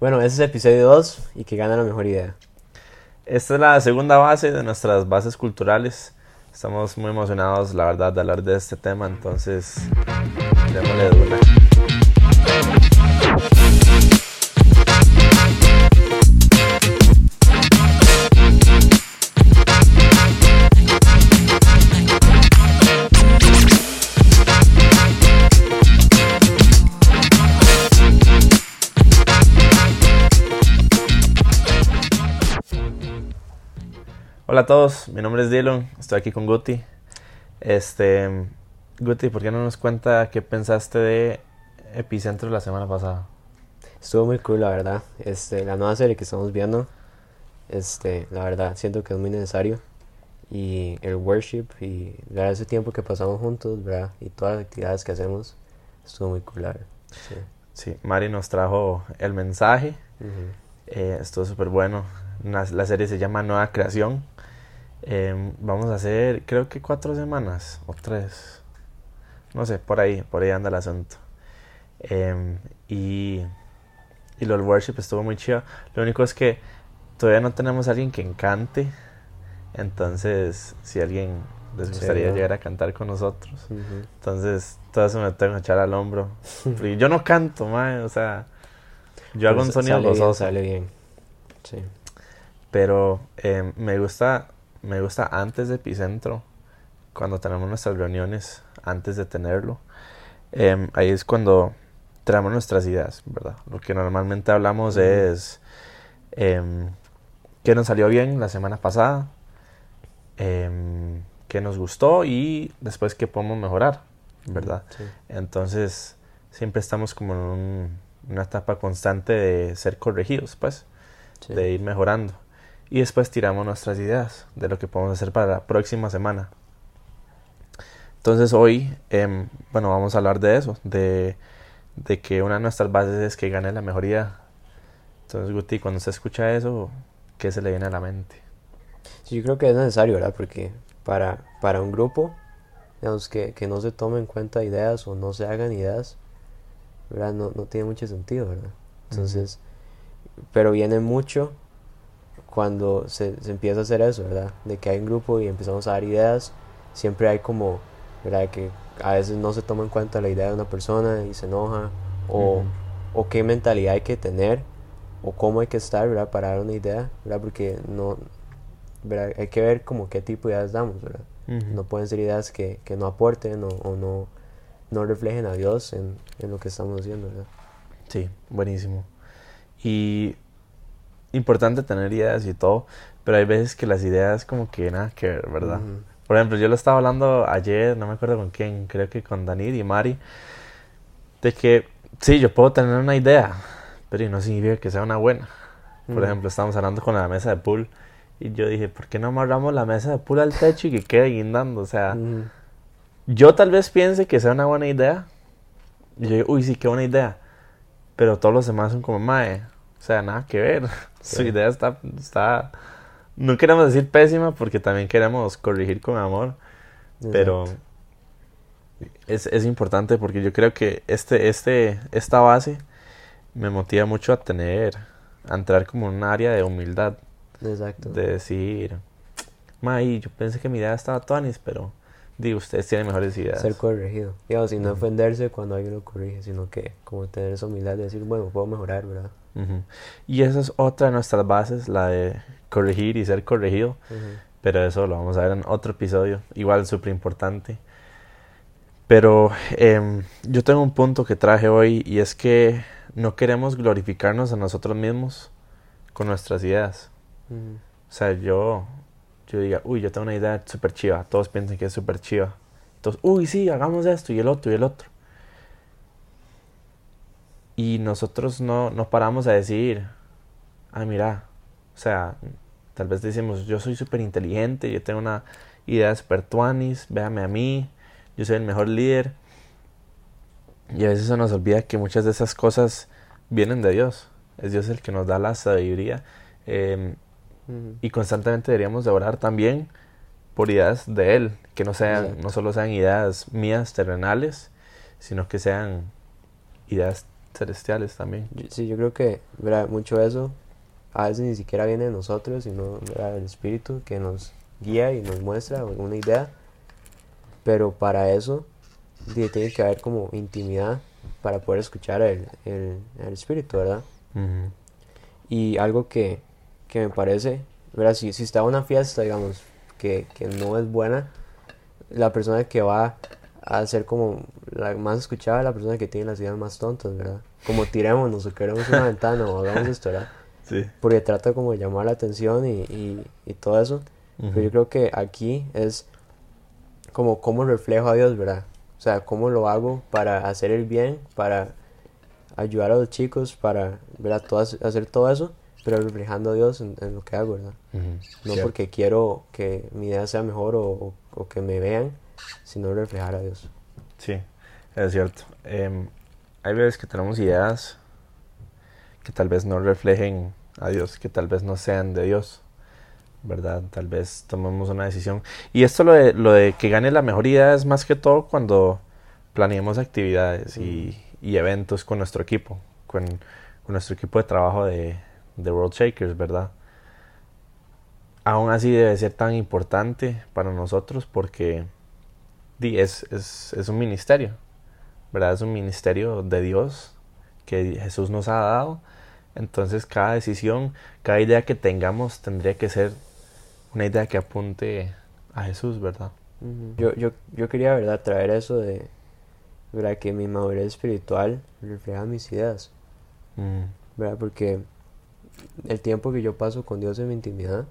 Bueno, ese es episodio 2 y que gana la mejor idea. Esta es la segunda base de nuestras bases culturales. Estamos muy emocionados, la verdad, de hablar de este tema, entonces démosle Hola a todos, mi nombre es Dylan, estoy aquí con Guti. Este, Guti, ¿por qué no nos cuenta qué pensaste de Epicentro la semana pasada? Estuvo muy cool, la verdad. Este, la nueva serie que estamos viendo, este, la verdad, siento que es muy necesario. Y el worship y ¿verdad? ese tiempo que pasamos juntos, ¿verdad? Y todas las actividades que hacemos, estuvo muy cool, la verdad. Sí. Sí, Mari nos trajo el mensaje, Ujú. eh, estuvo súper bueno. Una- la serie se llama Nueva Creación. Em, vamos a hacer, creo que cuatro semanas o tres. No sé, por ahí, por ahí anda el asunto. Em, y, y lo del worship estuvo muy chido. Lo único es que todavía no tenemos a alguien que encante. Entonces, si alguien les Sí, gustaría ¿no? llegar a cantar con nosotros, Ujú. entonces todo eso me tengo que echar al hombro. Porque yo no canto, mae, o sea, yo hago Pero un sonido sale bien, gozoso. sale bien. Sí. Pero eh, me gusta, me gusta antes de Epicentro, cuando tenemos nuestras reuniones, antes de tenerlo. Em, ahí es cuando traemos nuestras ideas, ¿verdad? Lo que normalmente hablamos es em, qué nos salió bien la semana pasada, em, qué nos gustó y después qué podemos mejorar, ¿verdad? Sí. Entonces, siempre estamos como en un- una etapa constante de ser corregidos, pues Sí. de ir mejorando. Y después tiramos nuestras ideas de lo que podemos hacer para la próxima semana. Entonces hoy, em, bueno, vamos a hablar de eso, de, de que una de nuestras bases es que gane la mejoría. Entonces, Guti, cuando se escucha eso, ¿qué se le viene a la mente? Sí, yo creo que es necesario, ¿verdad? Porque para, para un grupo, digamos, que, que no se tomen en cuenta ideas o no se hagan ideas, ¿verdad? No, no tiene mucho sentido, ¿verdad? Entonces, pero viene mucho cuando se, se empieza a hacer eso, ¿verdad? De que hay un grupo y empezamos a dar ideas, siempre hay como, ¿verdad? Que a veces no se toma en cuenta la idea de una persona y se enoja, o, Ujú. o qué mentalidad hay que tener, o cómo hay que estar, ¿verdad? Para dar una idea, ¿verdad? Porque no, ¿verdad? Hay que ver como qué tipo de ideas damos, ¿verdad? Ujú. No pueden ser ideas que, que no aporten o, o no, no reflejen a Dios en, en lo que estamos haciendo, ¿verdad? Sí, buenísimo. Y importante tener ideas y todo, pero hay veces que las ideas como que nada que ver, ¿verdad? Ujú. Por ejemplo, yo lo estaba hablando ayer, no me acuerdo con quién, creo que con Danid y Mari, de que sí, yo puedo tener una idea, pero no significa que sea una buena. Por Ujú. ejemplo, estábamos hablando con la mesa de pool y yo dije, ¿por qué no amarramos la mesa de pool al techo y que quede guindando? O sea, Ujú. yo tal vez piense que sea una buena idea. Y yo digo, uy, sí, qué buena idea. Pero todos los demás son como, mae, o sea, nada que ver. Su idea está, está, no queremos decir pésima porque también queremos corregir con amor. Pero es, es importante porque yo creo que este, este, esta base me motiva mucho a tener, a entrar como en un área de humildad. Exacto. De decir, mae, yo pensé que mi idea estaba tuanis, pero digo, ustedes tienen mejores ideas. Ser corregido. Digamos, y no ofenderse cuando alguien lo corrige, sino que como tener esa humildad de decir, bueno, puedo mejorar, ¿verdad? Ujú. Y esa es otra de nuestras bases, la de corregir y ser corregido. Ujú. Pero eso lo vamos a ver en otro episodio, igual súper importante. Pero em, yo tengo un punto que traje hoy y es que no queremos glorificarnos a nosotros mismos con nuestras ideas. Ujú. O sea, yo, yo diga, uy, yo tengo una idea súper chiva, todos piensan que es súper chiva. Entonces, uy, sí, hagamos esto y el otro y el otro. Y nosotros no, no paramos a decir, ah, mira, o sea, tal vez decimos, yo soy súper inteligente, yo tengo una idea súper tuanis, véame a mí, yo soy el mejor líder. Y a veces se nos olvida que muchas de esas cosas vienen de Dios. Es Dios el que nos da la sabiduría. Em, y constantemente deberíamos de orar también por ideas de Él, que no sean, Exacto. no solo sean ideas mías terrenales, sino que sean ideas celestiales también. Sí, yo creo que, ¿verdad? Mucho eso a veces ni siquiera viene de nosotros, sino del Espíritu que nos guía y nos muestra una idea. Pero para eso tiene que haber como intimidad para poder escuchar el, el, el Espíritu, ¿verdad? Y algo que, que me parece, ¿verdad? Si, si está una fiesta, digamos, que, que no es buena, la persona que va a ser como la más escuchada es la persona que tiene las ideas más tontas, ¿verdad? Como tirémonos o queremos una ventana o hagamos esto, ¿verdad? Sí. Porque trata como de llamar la atención y, y, y todo eso. Pero yo creo que aquí es como cómo reflejo a Dios, ¿verdad? O sea, cómo lo hago para hacer el bien, para ayudar a los chicos, para ¿verdad? Todo, hacer todo eso, pero reflejando a Dios en, en lo que hago, ¿verdad? Ujú. No Cierto. porque quiero que mi idea sea mejor o, o- o que me vean, sino reflejar a Dios. Sí, es cierto. Em, hay veces que tenemos ideas que tal vez no reflejen a Dios, que tal vez no sean de Dios, ¿verdad? Tal vez tomemos una decisión. Y esto lo de, lo de que gane la mejor idea es más que todo cuando planeemos actividades y, y eventos con nuestro equipo, con, con nuestro equipo de trabajo de, de World Shakers, ¿verdad? Aún así debe ser tan importante para nosotros porque es, es, es un ministerio, ¿verdad? Es un ministerio de Dios que Jesús nos ha dado. Entonces cada decisión, cada idea que tengamos tendría que ser una idea que apunte a Jesús, ¿verdad? Yo, yo, yo quería, ¿verdad?, traer eso de, ¿verdad?, que mi madurez espiritual refleja mis ideas, Mm, ¿verdad? Porque el tiempo que yo paso con Dios en mi intimidad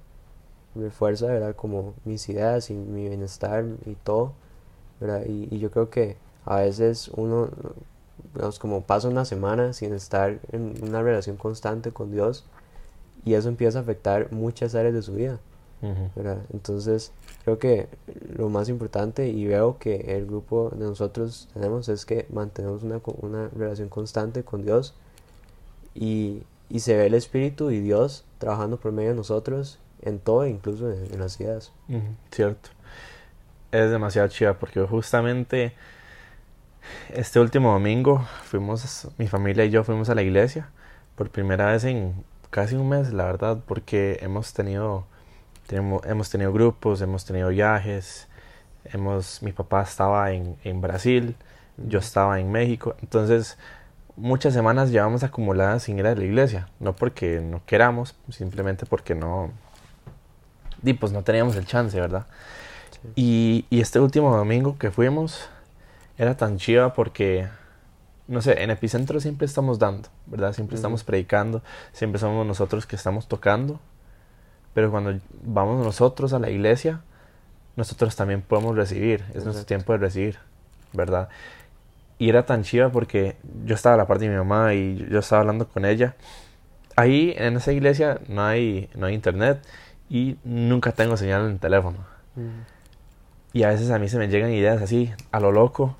refuerza, ¿verdad?, como mis ideas y mi bienestar y todo, ¿verdad? Y, y yo creo que a veces uno, digamos, como pasa una semana sin estar en una relación constante con Dios y eso empieza a afectar muchas áreas de su vida. Entonces, creo que lo más importante y veo que el grupo de nosotros tenemos es que mantenemos una, una relación constante con Dios y, y se ve el Espíritu y Dios trabajando por medio de nosotros en todo, incluso en, en las ideas. Cierto. Es demasiado chiva porque justamente este último domingo fuimos, mi familia y yo fuimos a la iglesia por primera vez en casi un mes, la verdad, porque hemos tenido, tenemos- hemos tenido grupos, hemos tenido viajes, hemos, mi papá estaba en, en Brasil, yo estaba en México, entonces muchas semanas llevamos acumuladas sin ir a la iglesia, no porque no queramos, simplemente porque no, di, pues no teníamos el chance, ¿verdad? Sí. Y, y este último domingo que fuimos era tan chiva porque, no sé, en Epicentro siempre estamos dando, ¿verdad? Siempre Ujú. estamos predicando, siempre somos nosotros que estamos tocando, pero cuando vamos nosotros a la iglesia, nosotros también podemos recibir, es nuestro Exacto. tiempo de recibir, ¿verdad? Y era tan chiva porque yo estaba a la parte de mi mamá y yo estaba hablando con ella. Ahí en esa iglesia no hay, no hay internet y nunca tengo señal en el teléfono. Y a veces a mí se me llegan ideas así, a lo loco,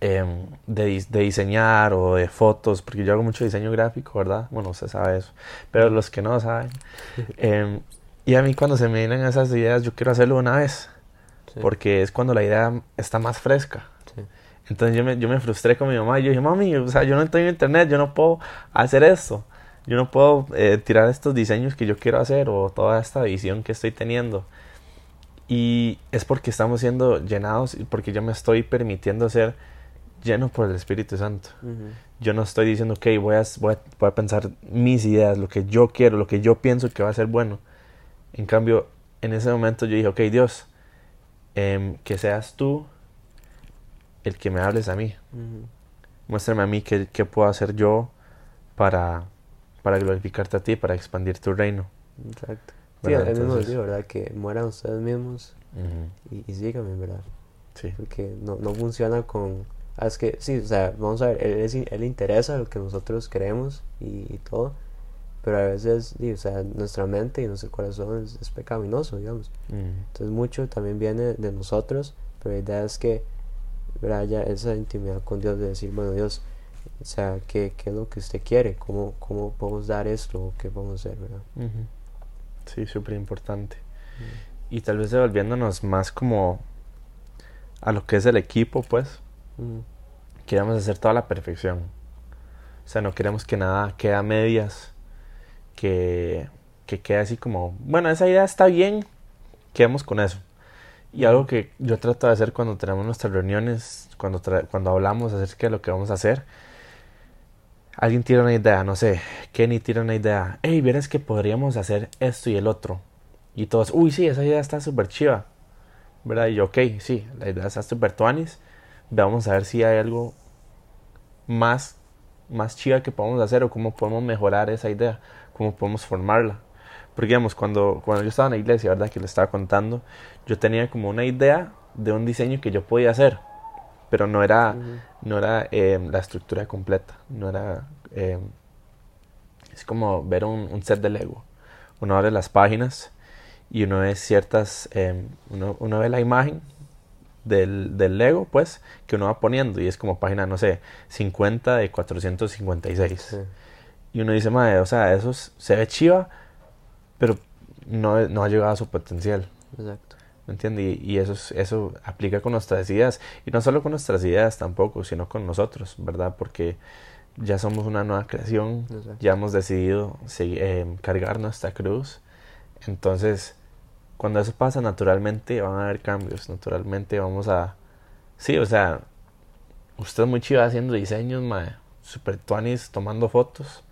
em, de, de diseñar o de fotos, porque yo hago mucho diseño gráfico, ¿verdad? Bueno, usted sabe eso, pero los que no saben. em, y a mí cuando se me vienen esas ideas, yo quiero hacerlo una vez, Sí, porque es cuando la idea está más fresca. sí. Entonces yo me, yo me frustré con mi mamá y yo dije, mami, o sea, yo no tengo internet, yo no puedo hacer esto. Yo no puedo eh, tirar estos diseños que yo quiero hacer o toda esta visión que estoy teniendo. Y es porque estamos siendo llenados y porque yo me estoy permitiendo ser lleno por el Espíritu Santo. Yo no estoy diciendo, ok, voy a, voy, a, voy a pensar mis ideas, lo que yo quiero, lo que yo pienso que va a ser bueno. En cambio, en ese momento yo dije, ok, Dios, em, que seas tú el que me hables a mí. Muéstrame a mí qué, qué puedo hacer yo para, para glorificarte a ti, para expandir tu reino. Exacto. Sí, Entonces- dijo, ¿verdad? Que mueran ustedes mismos y, y síganme, ¿verdad? Sí. Porque no, no funciona con... ah, es que sí, o sea, vamos a ver, él, él interesa lo que nosotros creemos y, y todo, pero a veces, sí, o sea, nuestra mente y nuestro corazón es, es pecaminoso, digamos. Entonces mucho también viene de nosotros, pero la idea es que haya esa intimidad con Dios de decir, bueno, Dios, o sea, ¿qué, qué es lo que usted quiere? ¿Cómo, cómo podemos dar esto? ¿O ¿Qué podemos hacer? ¿verdad? ujú. Sí, súper importante. Y tal vez devolviéndonos más como a lo que es el equipo, pues, Ujú. queremos hacer toda la perfección. O sea, no queremos que nada quede a medias, que, que quede así como, bueno, esa idea está bien, quedemos con eso. Y algo que yo trato de hacer cuando tenemos nuestras reuniones, cuando, cuando hablamos acerca de lo que vamos a hacer, alguien tira una idea, no sé, Kenny tira una idea, hey, vieras que podríamos hacer esto y el otro. Y todos, uy, sí, esa idea está súper chiva. ¿Verdad? Y yo, ok, sí, la idea está súper tuanis. Vamos a ver si hay algo más, más chiva que podemos hacer o cómo podemos mejorar esa idea, cómo podemos formarla. Porque, digamos, cuando, cuando yo estaba en la iglesia, ¿verdad? Que le estaba contando, yo tenía como una idea de un diseño que yo podía hacer, pero no era, no era eh, la estructura completa, no era... Eh, es como ver un, un set de Lego. Uno abre las páginas y uno ve ciertas, eh, uno, uno, ve la imagen del, del, Lego, pues, que uno va poniendo y es como página, no sé, 50 de 456. Y uno dice, madre, o sea, eso se ve chiva, pero no, no ha llegado a su potencial. Exacto. ¿Me entiendes? Y, eso, eso aplica con nuestras ideas. Y no solo con nuestras ideas tampoco, sino con nosotros, ¿verdad? Porque ya somos una nueva creación, ya hemos decidido eh, cargar nuestra cruz. Entonces, cuando eso pasa, naturalmente van a haber cambios, naturalmente vamos a... Sí, o sea, usted es muy chido haciendo diseños, mae, super tuanis, tomando fotos,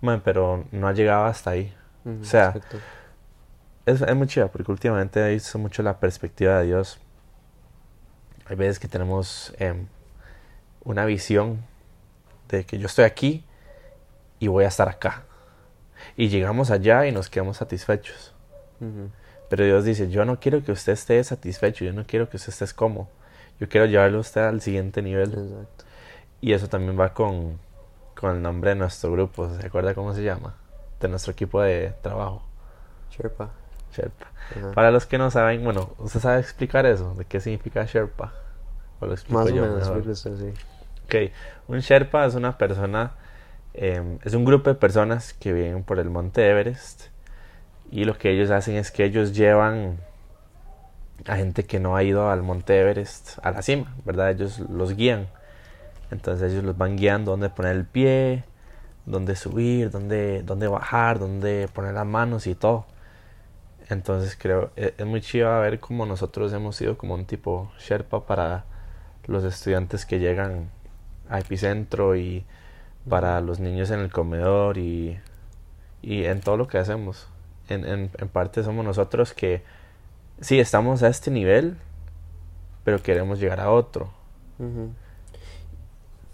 mae, pero no ha llegado hasta ahí. o sea, es, es, muy chido porque últimamente he visto mucho la perspectiva de Dios. Hay veces que tenemos eh, una visión de que yo estoy aquí y voy a estar acá. Y llegamos allá y nos quedamos satisfechos. Pero Dios dice, yo no quiero que usted esté satisfecho, yo no quiero que usted esté cómodo, yo quiero llevarlo a usted al siguiente nivel. Exacto. Y eso también va con, con el nombre de nuestro grupo, ¿se acuerda cómo se llama? De nuestro equipo de trabajo. Sherpa. Sherpa. Para los que no saben, bueno, ¿usted sabe explicar eso? ¿De qué significa Sherpa? ¿O lo Más o menos, sí. Ok, un Sherpa es una persona, eh, es un grupo de personas que vienen por el monte Everest y lo que ellos hacen es que ellos llevan a gente que no ha ido al Monte Everest a la cima, ¿verdad? Ellos los guían. Entonces ellos los van guiando dónde poner el pie, dónde subir, dónde, dónde bajar, dónde poner las manos y todo. Entonces creo, e, es, muy chido ver cómo nosotros hemos sido como un tipo Sherpa para los estudiantes que llegan a Epicentro y para los niños en el comedor y, y en todo lo que hacemos en, en, en parte somos nosotros que sí estamos a este nivel, pero queremos llegar a otro.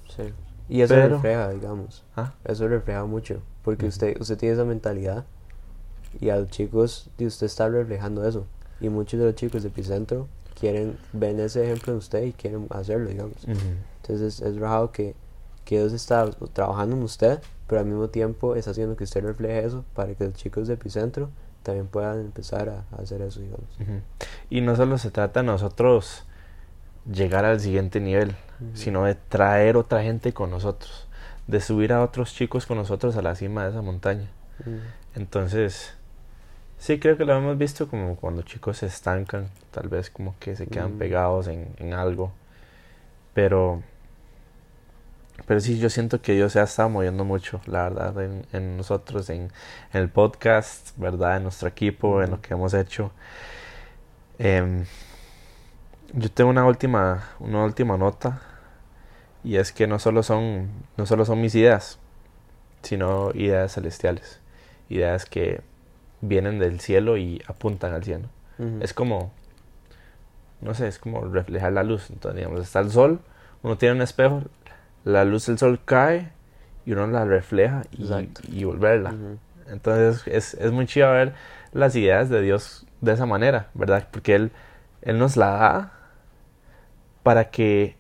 Sí. Y eso refleja, digamos. ¿Ah? Eso refleja mucho. Porque usted, usted tiene esa mentalidad. Y a los chicos, y usted está reflejando eso. Y muchos de los chicos de Epicentro quieren, ven ese ejemplo en usted y quieren hacerlo, digamos. Entonces es, es raro que, que Dios está trabajando en usted pero al mismo tiempo está haciendo que usted refleje eso para que los chicos de Epicentro también puedan empezar a, hacer eso, digamos. Y no solo se trata de nosotros llegar al siguiente nivel, sino de traer otra gente con nosotros, de subir a otros chicos con nosotros a la cima de esa montaña. Entonces, sí creo que lo hemos visto como cuando chicos se estancan, tal vez como que se quedan pegados en, en algo, pero pero sí, yo siento que Dios se ha estado moviendo mucho, la verdad, en, en nosotros, en, en, el podcast, ¿verdad? En nuestro equipo, en lo que hemos hecho. Eh, yo tengo una última, una última nota, y es que no solo son, no solo son mis ideas, sino ideas celestiales, ideas que vienen del cielo y apuntan al cielo. Es como, no sé, es como reflejar la luz. Entonces, digamos, está el sol, uno tiene un espejo, la luz del sol cae y uno la refleja y, y volverla. Entonces es, es muy chido ver las ideas de Dios de esa manera, ¿verdad? Porque Él, él nos la da para que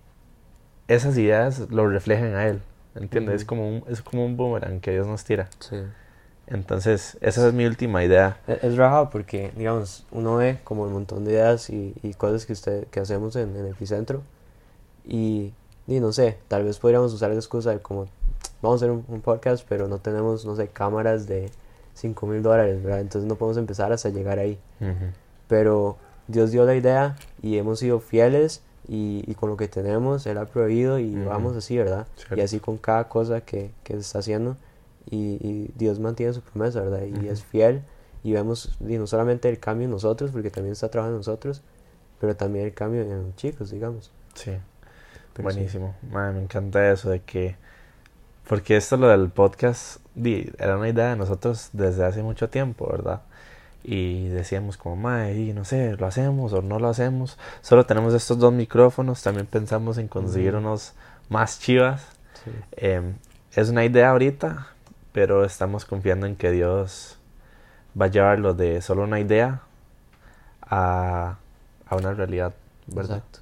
esas ideas lo reflejen a Él. ¿Entiendes? es, como un, es como un boomerang que Dios nos tira. Sí. Entonces, esa es mi última idea. Es, es raro porque, digamos, uno ve como un montón de ideas y, y cosas que, usted, que hacemos en, en Epicentro y y no sé, tal vez podríamos usar la excusa de como, vamos a hacer un, podcast, pero no tenemos, no sé, cámaras de 5 mil dólares, ¿verdad? Entonces no podemos empezar hasta llegar ahí. Pero Dios dio la idea y hemos sido fieles y, y con lo que tenemos, Él ha proveído y Ujú. vamos así, ¿verdad? Cierto. Y así con cada cosa que, que se está haciendo y, y Dios mantiene su promesa, ¿verdad? Y Ujú. es fiel y vemos y no solamente el cambio en nosotros, porque también está trabajando en nosotros, pero también el cambio en los chicos, digamos. Sí. Pero sí. Buenísimo. Mae, me encanta eso de que. Porque esto, lo del podcast, era una idea de nosotros desde hace mucho tiempo, ¿verdad? Y decíamos, como, mae, y no sé, lo hacemos o no lo hacemos. Solo tenemos estos dos micrófonos. También pensamos en conseguir unos más chivas. Sí. Em, es una idea ahorita, pero estamos confiando en que Dios va a llevarlo de solo una idea a, a una realidad, ¿verdad? Exacto.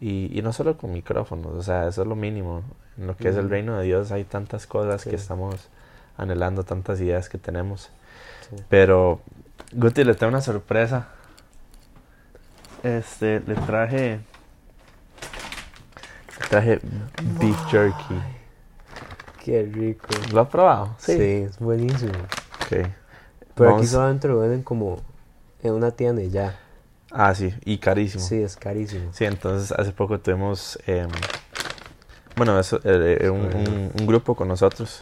Y, y no solo con micrófonos, o sea, eso es lo mínimo. En lo que es el reino de Dios hay tantas cosas Sí. que estamos anhelando, tantas ideas que tenemos. Sí. Pero, Guti, le tengo una sorpresa. Este, le traje. Le traje beef jerky. Qué rico. ¿Lo ha probado? Sí, es buenísimo. Ok. Pero aquí Vamos- solamente lo venden como en una tienda y ya. Ah, sí, y carísimo. Sí, es carísimo. Sí, entonces hace poco tuvimos, em, bueno, eso, eh, eh, un, un- un grupo con nosotros.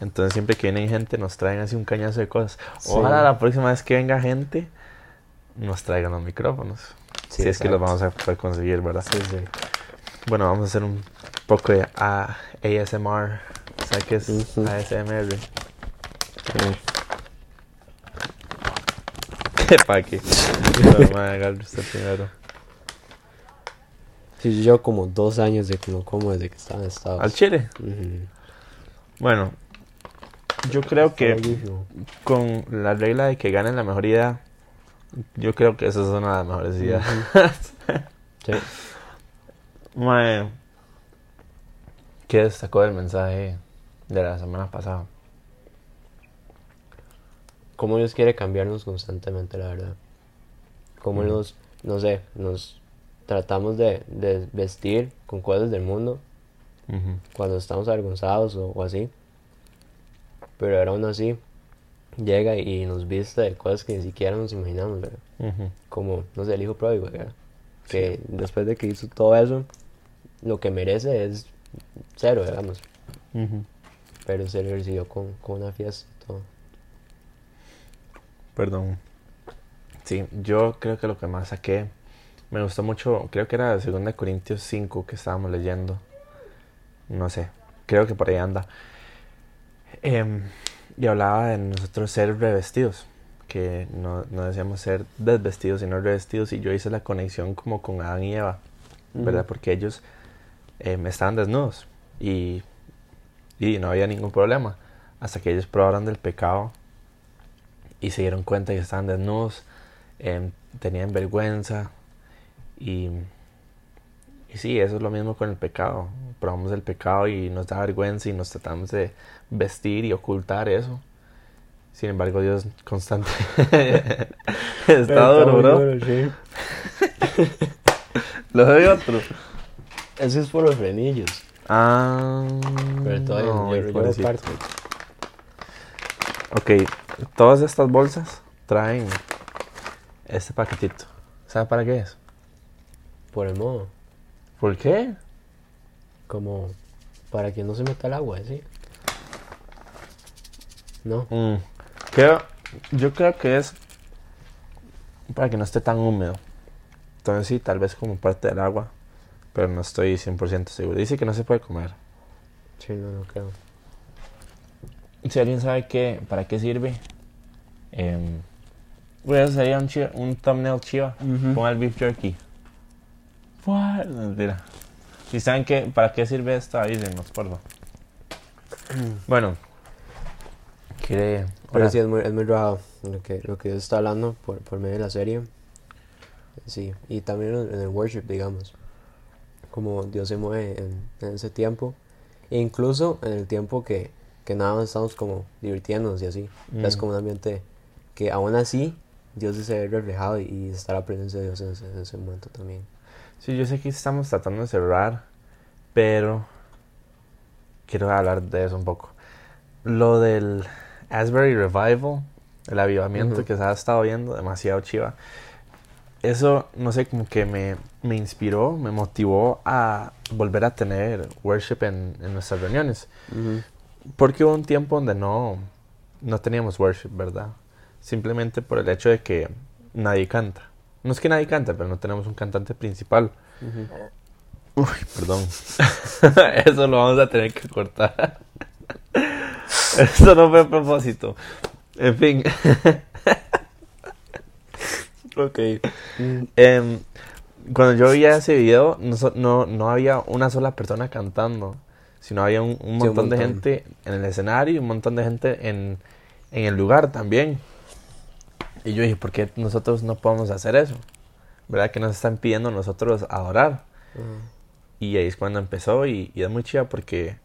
Entonces siempre que vienen gente nos traen así un cañazo de cosas. Sí. Ojalá la próxima vez que venga gente nos traigan los micrófonos. Sí, si es que los vamos a poder conseguir, ¿verdad? Sí, sí. Bueno, vamos a hacer un poco de ASMR. ¿Sabes qué es Ujú. ASMR? ¿Qué pa' qué? No, madre, agarre usted primero. Sí, yo como dos años de que no como desde que estaba en Estados ¿Al chile? Bueno, yo creo que con la regla de que ganen la mejor idea, yo creo que esa es una de las mejores ideas. Sí. Mae, ¿qué destacó del mensaje de la semana pasada? Cómo Dios quiere cambiarnos constantemente, la verdad. Cómo nos, no sé, nos tratamos de, de vestir con cosas del mundo cuando estamos avergonzados o, o así. Pero aún así, llega y nos viste de cosas que ni siquiera nos imaginamos, ¿verdad? Como, no sé, el hijo pródigo, ¿verdad? Que después de que hizo todo eso, lo que merece es cero, digamos. Pero se le recibió con, con una fiesta y todo. Perdón. Sí, yo creo que lo que más saqué, me gustó mucho, creo que era de 2 Corintios 5 que estábamos leyendo. No sé, creo que por ahí anda. Em, y hablaba de nosotros ser revestidos, que no, no decíamos ser desvestidos, sino revestidos. Y yo hice la conexión como con Adán y Eva, ¿verdad? Porque ellos em, estaban desnudos y, y no había ningún problema. Hasta que ellos probaron del pecado y se dieron cuenta que estaban desnudos, em, tenían vergüenza y, y sí, eso es lo mismo con el pecado. Probamos el pecado y nos da vergüenza y nos tratamos de vestir y ocultar eso. Sin embargo, Dios constante. Está duro, bro. sí. Lo doy otro. Eso es por los frenillos. Ah, Pero todavía no, yo, yo. Ok, todas estas bolsas traen este paquetito. ¿Sabe para qué es? Por el modo. ¿Por qué? Como para que no se meta el agua, ¿sí? No. Mm, creo, yo creo que es para que no esté tan húmedo. Entonces sí, tal vez como parte del agua, pero no estoy 100% seguro. Dice que no se puede comer. Sí, no, no creo. Si alguien sabe qué, para qué sirve, eh, eso sería un, chiva- un thumbnail chiva. Ujú. Ponga el beef jerky. What? Mentira. Si saben qué, para qué sirve esto, avísenos, por favor. Bueno, quiere. Pero sí, es muy, es muy raro lo que, lo que Dios está hablando por, por medio de la serie. Sí, y también en el worship, digamos. Como Dios se mueve en, en ese tiempo. E incluso en el tiempo que, que nada más estamos como divirtiéndonos y así. Es Mm. como un ambiente que aún así Dios se ve reflejado y, y está la presencia de Dios en ese, en ese momento también. Sí, yo sé que estamos tratando de cerrar, pero quiero hablar de eso un poco. Lo del Asbury Revival, el avivamiento Ujú. que se ha estado viendo, demasiado chiva. Eso, no sé, como que me, me inspiró, me motivó a volver a tener worship en, en nuestras reuniones. Ujú. Porque hubo un tiempo donde no, no teníamos worship, ¿verdad? Simplemente por el hecho de que nadie canta. No es que nadie canta, pero no tenemos un cantante principal. Ujú. Uy, perdón. Eso lo vamos a tener que cortar. Eso no fue a propósito. En fin. ok. Mm, Em, cuando yo veía ese video, no, no, no había una sola persona cantando, sino había un, un un montón de gente en el escenario y un montón de gente en, en el lugar también. Y yo dije, ¿por qué nosotros no podemos hacer eso? ¿Verdad? Que nos están pidiendo nosotros adorar. ujú. Y ahí es cuando empezó y, y es muy chida porque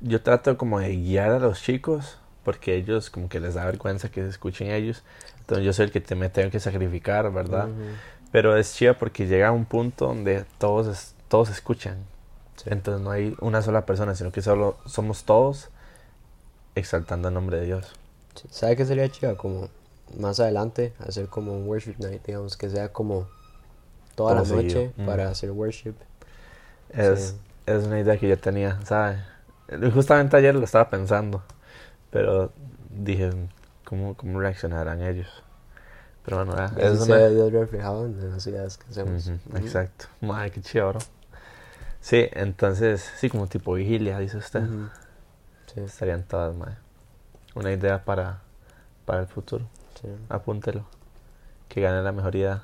yo trato como de guiar a los chicos porque ellos como que les da vergüenza que se escuchen ellos. Entonces yo soy el que te me tengo que sacrificar, ¿verdad? Ujú. Pero es chida porque llega a un punto donde todos, es- todos escuchan. Sí. Entonces no hay una sola persona, sino que solo somos todos exaltando el nombre de Dios. Sí. ¿Sabe qué sería chido? Como más adelante hacer como un worship night, digamos, que sea como toda Todo la noche seguido. Mm. para hacer worship. Es, Sí. es una idea que yo tenía, ¿sabes? Justamente ayer lo estaba pensando, pero dije, ¿cómo, cómo reaccionarán ellos? Pero bueno, ya, Y es así se Dios reflejado en las ideas que hacemos. Exacto. Madre, qué chido, bro. Sí, entonces, sí, como tipo vigilia, dice usted. Sí, Estarían todas, madre. Una idea para, para el futuro. sí. Apúntelo. Que gane la mejor idea.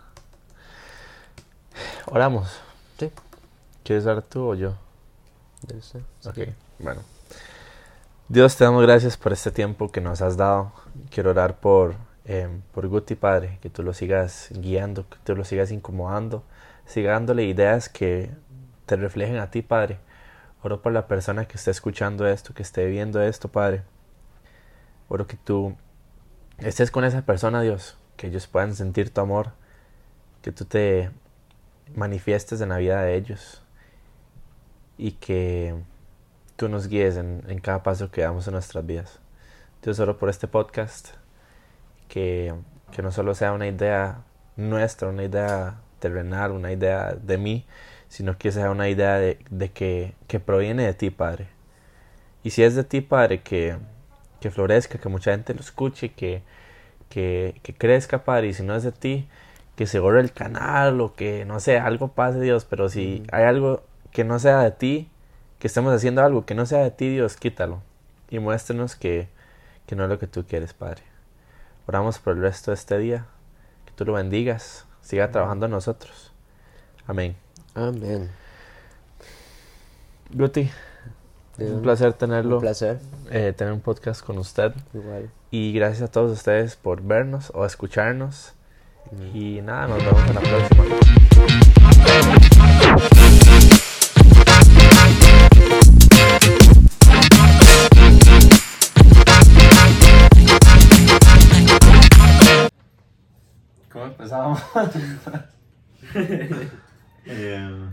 Oramos. Sí. ¿Quieres dar tú o yo? Ya sé. Ok, bueno. Dios, te damos gracias por este tiempo que nos has dado. Quiero orar por, eh, por Guti, Padre, que tú lo sigas guiando, que tú lo sigas incomodando, siga dándole ideas que te reflejen a ti, Padre. Oro por la persona que esté escuchando esto, que esté viendo esto, Padre. Oro que tú estés con esa persona, Dios, que ellos puedan sentir tu amor, que tú te manifiestes en la vida de ellos y que tú nos guíes en, en cada paso que damos en nuestras vidas. Dios, oro por este podcast, que, que no solo sea una idea nuestra, una idea terrenal, una idea de mí, sino que sea una idea de, de que, que proviene de ti, Padre. Y si es de ti, Padre, que, que florezca, que mucha gente lo escuche, que, que, que crezca, Padre, y si no es de ti, que se borre el canal o que, no sé, algo pase, Dios, pero si hay algo que no sea de ti, que estemos haciendo algo que no sea de ti, Dios, quítalo y muéstrenos que, que no es lo que tú quieres, Padre. Oramos por el resto de este día, que tú lo bendigas, siga trabajando en nosotros. Amén. Amén. Guti, De un placer Un tenerlo, placer. eh, tener un podcast con usted. Igual. Y gracias a todos ustedes por vernos o escucharnos. Y nada, nos vemos en la próxima. ¿Cómo empezamos?